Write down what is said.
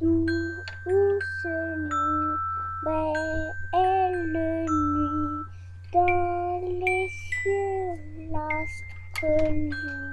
douce nuit, belle nuit, dans les cieux l'astre.